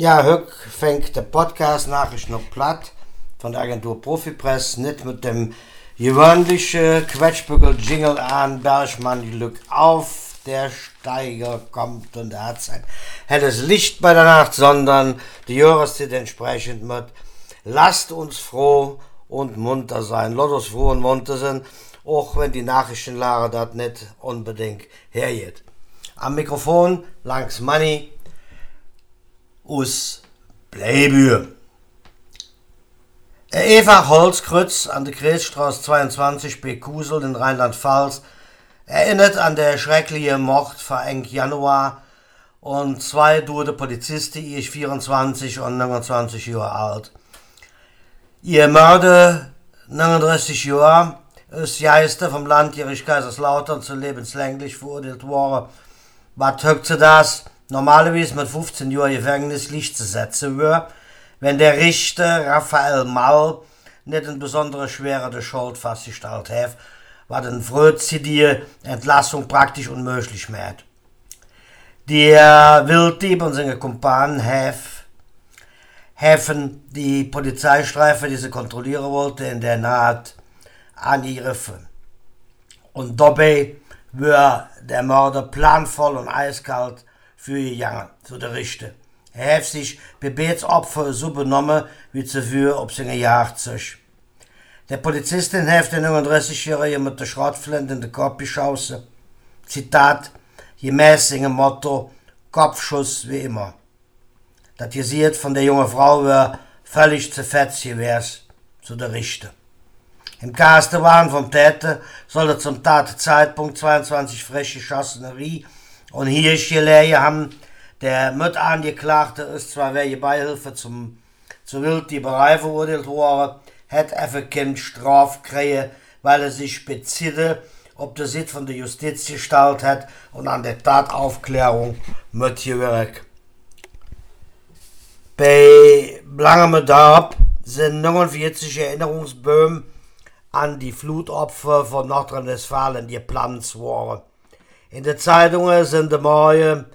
Ja, Höck fängt der Podcast Nachricht noch platt von der Agentur Profipress, nicht mit dem gewöhnlichen Quetschbügel-Jingle an, Bergmann Glück auf, der Steiger kommt und er hat sein helles Licht bei der Nacht, sondern die Jahreszeit entsprechend mit Lasst uns froh und munter sein, lasst uns froh und munter sein, auch wenn die Nachrichtenlage das nicht unbedingt hergeht. Am Mikrofon langs Money aus Bleibühe. Eva Holzkrütz an der Kreisstraße 22 bei Kusel in Rheinland-Pfalz erinnert an der schreckliche Mord vor eng Januar und zwei tote Polizisten, ich 24 und 29 Jahre alt. Ihr Mörder, 39 Jahre, ist Geister vom Landgericht Kaiserslautern zu lebenslänglich verurteilt worden. Was höchste das? normalerweise mit 15 Jahren Gefängnis Licht zu setzen wäre, wenn der Richter Raphael Mall nicht in besondere Schwere der Schuld festgestellt hat, was den frühzeitige Entlassung praktisch unmöglich macht. Der Wilddieb und seine Kumpanen haben die Polizeistreife, die sie kontrollieren wollte, in der Naht angegriffen. Und dabei war der Mörder planvoll und eiskalt für gegangen, zu der Richter. Hat sich Gebetsopfer so benommen, wie zuvor ob seine sich. Der Polizistin hat den 39-Jährigen mit der Schrottflinte in den Kopf geschossen. Zitat, gemäß seinem Motto, Kopfschuss wie immer. Das Gesicht von der jungen Frau war völlig zerfetzt gewesen, zu der Richter. Im Kastenwagen vom Täter soll er zum Tatzeitpunkt 22 frisch geschossene Rie und gelegen haben, der Mitangeklagte ist zwar welche Beihilfe zum, zur Wilddieberei verurteilt worden, hat einfach keine Straf kriegen, weil er sich spezielle ob der Sitz von der Justiz gestaltet hat und an der Tataufklärung mitgewirkt. Bei langem Bedarf sind 49 Erinnerungsböhmen an die Flutopfer von Nordrhein-Westfalen geplant worden. In den Zeitungen sind morgen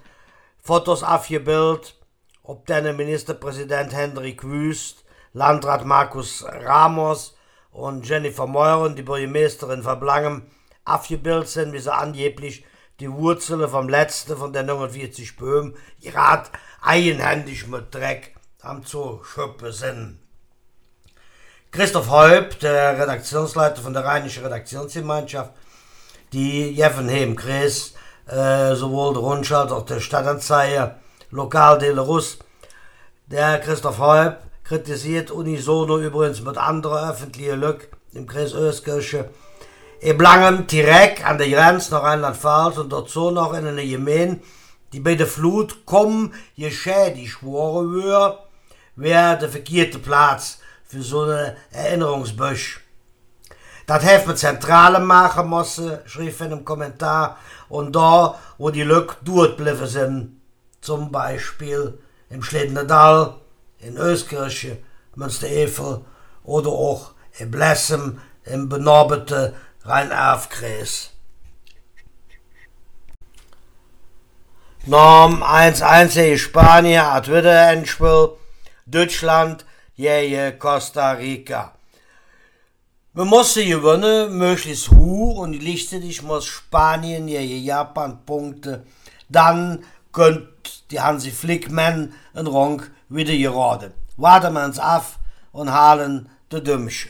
Fotos abgebildet, ob der Ministerpräsident Hendrik Wüst, Landrat Markus Ramos und Jennifer Meuren, die Bürgermeisterin von Blangem, abgebildet sind, wie sie angeblich die Wurzeln vom letzten von der 49 Böhmen gerade eigenhändig mit Dreck am zu schöpfen sind. Christoph Häupt, der Redaktionsleiter von der Rheinischen Redaktionsgemeinschaft, die Jeffenheim Kreis, äh, sowohl der Rundschau als auch der Stadtanzeiger, lokal Russ. Der Christoph Häub kritisiert unisono übrigens mit anderen öffentlichen Lück im Kreis Öskirche, in Langem direkt an der Grenze nach Rheinland-Pfalz und dazu noch in einer Gemeinde, die bei der Flut kommen, geschädigt worden wäre, wäre der verkehrte Platz für so eine Erinnerungsbüsch. Das heeft mit Zentrale machen müssen, schrieb in einem Kommentar. Und da, wo die Lück durchgeblieben sind, zum Beispiel im Schlednedal, in Öskirche, Münster-Evel oder auch in Blessem im benorbeten Rhein-Erf-Kreis. Norm 1-1 Spanien hat wieder Endspiel. Deutschland gegen Costa Rica. Wir müssen gewinnen, möglichst hoch und gleichzeitig muss Spanien ja Japan Punkte. Dann könnt die Hansi Flickmann in Rang wieder gerade. Warten wir uns ab und halen de Dümmsche.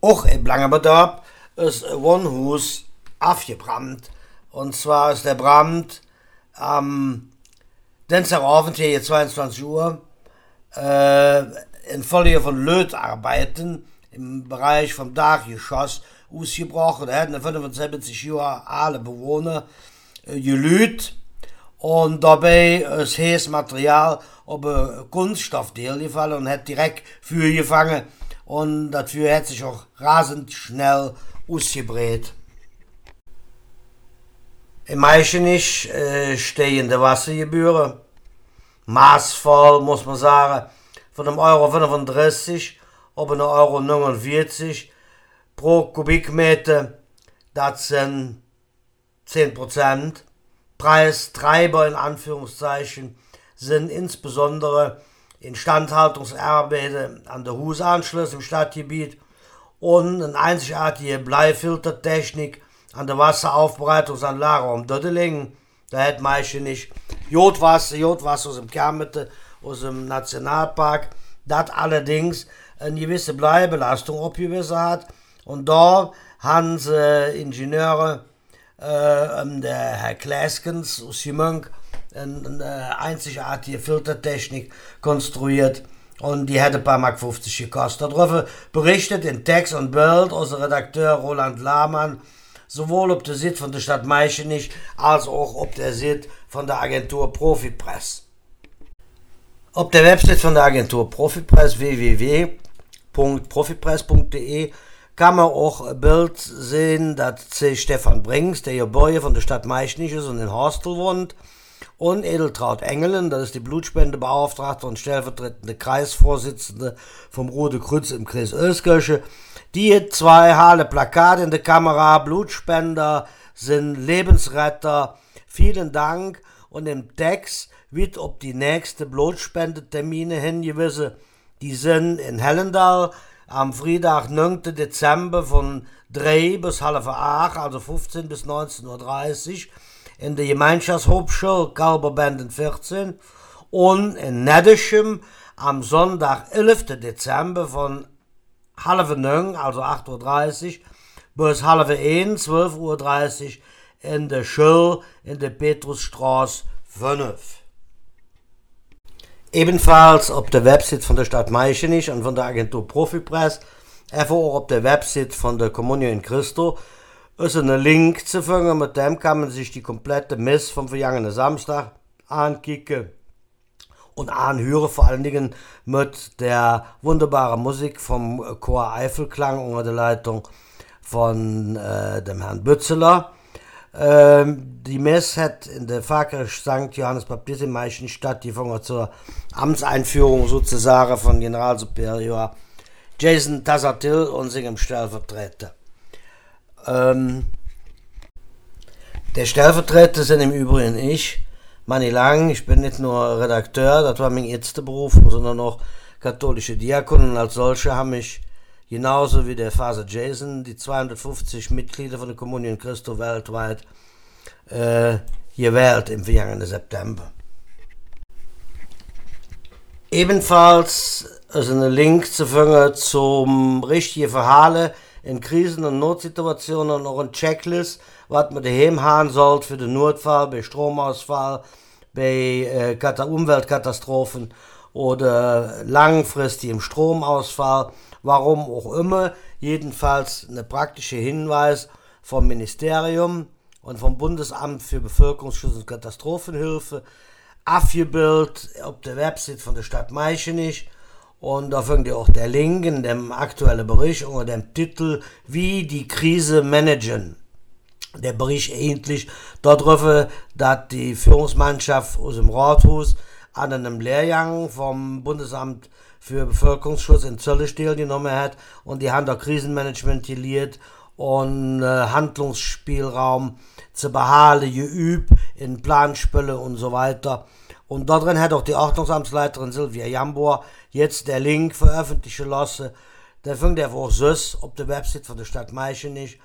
Auch in Blangebedarf ist ein Wohnhaus aufgebrannt. Und zwar ist der Brand am Dienstagabend hier 22 Uhr äh, in Folge von Lötarbeiten im Bereich vom Dachgeschoss ausgebrochen. Da hatten 75 Jahre alle Bewohner äh, gelüht und dabei ist heißes Material auf ein Kunststoffteil gefallen und hat direkt Feuer gefangen und dafür hat sich auch rasend schnell ausgebreitet. Im Meichenich äh, stehen die Wassergebühren maßvoll, muss man sagen, von einem Euro 35 auf einen Euro 49 pro Kubikmeter. Das sind 10 Prozent. Preistreiber in Anführungszeichen sind insbesondere Instandhaltungsarbeiten an der Husanschluss im Stadtgebiet und eine einzigartige Bleifiltertechnik an der Wasseraufbereitungsanlage um Dödelingen. Da hätte man nicht Jodwasser, Jodwasser aus dem Kermete, aus dem Nationalpark, das allerdings eine gewisse Bleibelastung abgewiesen hat. Und da haben sie Ingenieure, äh, der Herr Klaskens aus Jemönk, eine einzigartige Filtertechnik konstruiert und die hätte bei Mark 50 gekostet. Darüber berichtet in Text und Bild unser Redakteur Roland Lahmann sowohl ob der Sitz von der Stadt Meichenich als auch ob der Sitz von der Agentur Profipress. Ob der Website von der Agentur Profipress www.profipress.de kann man auch ein Bild sehen, das C. Stefan Brings, der Gebäude von der Stadt Meichenich ist und in Horstel wohnt, und Edeltraut Engelen, das ist die Blutspendebeauftragte und stellvertretende Kreisvorsitzende vom Rote Kreuz im Kreis Öskirche. Die zwei hale Plakate in der Kamera, Blutspender sind Lebensretter. Vielen Dank und im Text wird ob die nächste Blutspendetermine hingewiesen. Die sind in Hellendal am Freitag, 9. Dezember von 3 bis halb 8, also 15 bis 19.30 Uhr in der Gemeinschaftshauptschule Kalberbenden 14 und in Nedeschem am Sonntag, 11. Dezember von halb 9, also 8.30 Uhr, bis halb 1, 12.30 Uhr in der Schule in der Petrusstraße 5. Ebenfalls auf der Website von der Stadt Meichenich und von der Agentur Profipress, einfach auch auf der Website von der Kommune in Christo, ist ein Link zu finden, mit dem kann man sich die komplette Miss vom vergangenen Samstag ankicken und anhören, vor allen Dingen mit der wunderbaren Musik vom Chor Eifelklang unter der Leitung von äh, dem Herrn Bützeler. Ähm, die Mess hat in der Pfarrkirche St. Johannes Baptist in Meichen stattgefunden zur Amtseinführung sozusagen von Generalsuperior Jason Tassatil und seinem Stellvertreter. Ähm, der Stellvertreter sind im Übrigen ich, Manni Lang. Ich bin nicht nur Redakteur, das war mein erster Beruf, sondern auch katholische Diakon. Und als solcher haben mich genauso wie der Faser Jason die 250 Mitglieder von der Kommunion Christo weltweit äh, gewählt im vergangenen September. Ebenfalls ist ein Link zu finden zum richtigen Verhalten in Krisen- und Notsituationen noch ein Checklist, was man daheim haben sollte für den Notfall, bei Stromausfall, bei äh, Umweltkatastrophen oder langfristigem Stromausfall, warum auch immer. Jedenfalls eine praktische Hinweis vom Ministerium und vom Bundesamt für Bevölkerungsschutz und Katastrophenhilfe abgebildet auf der Website von der Stadt Meichenich und da findet ihr auch der Link in dem aktuellen Bericht unter dem Titel Wie die Krise managen. Der Bericht endlich darüber, dass die Führungsmannschaft aus dem Rathaus an einem Lehrgang vom Bundesamt für Bevölkerungsschutz in Zöllestehl genommen hat und die haben da Krisenmanagement geliert und äh, Handlungsspielraum zu behalten, geübt in Planspölle und so weiter. Und darin hat auch die Ordnungsamtsleiterin Silvia Jambor jetzt der Link veröffentlichen lassen. Der findet ihr auch süß auf der Website von der Stadt Meichenich.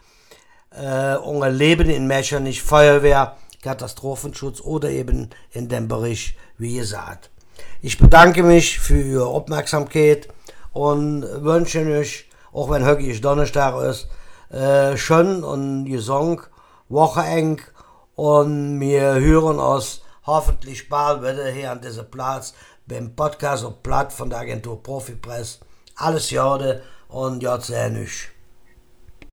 Äh, unser Leben in Mechernich, Feuerwehr, Katastrophenschutz oder eben in dem Bericht, wie gesagt. Ich bedanke mich für Ihre Aufmerksamkeit und wünsche euch, auch wenn heute Donnerstag ist, äh, schön und gesungen, Woche eng und wir hören uns hoffentlich bald wieder hier an diesem Platz beim Podcast und Platt von der Agentur Profipress. Alles Jorde und sehr nicht.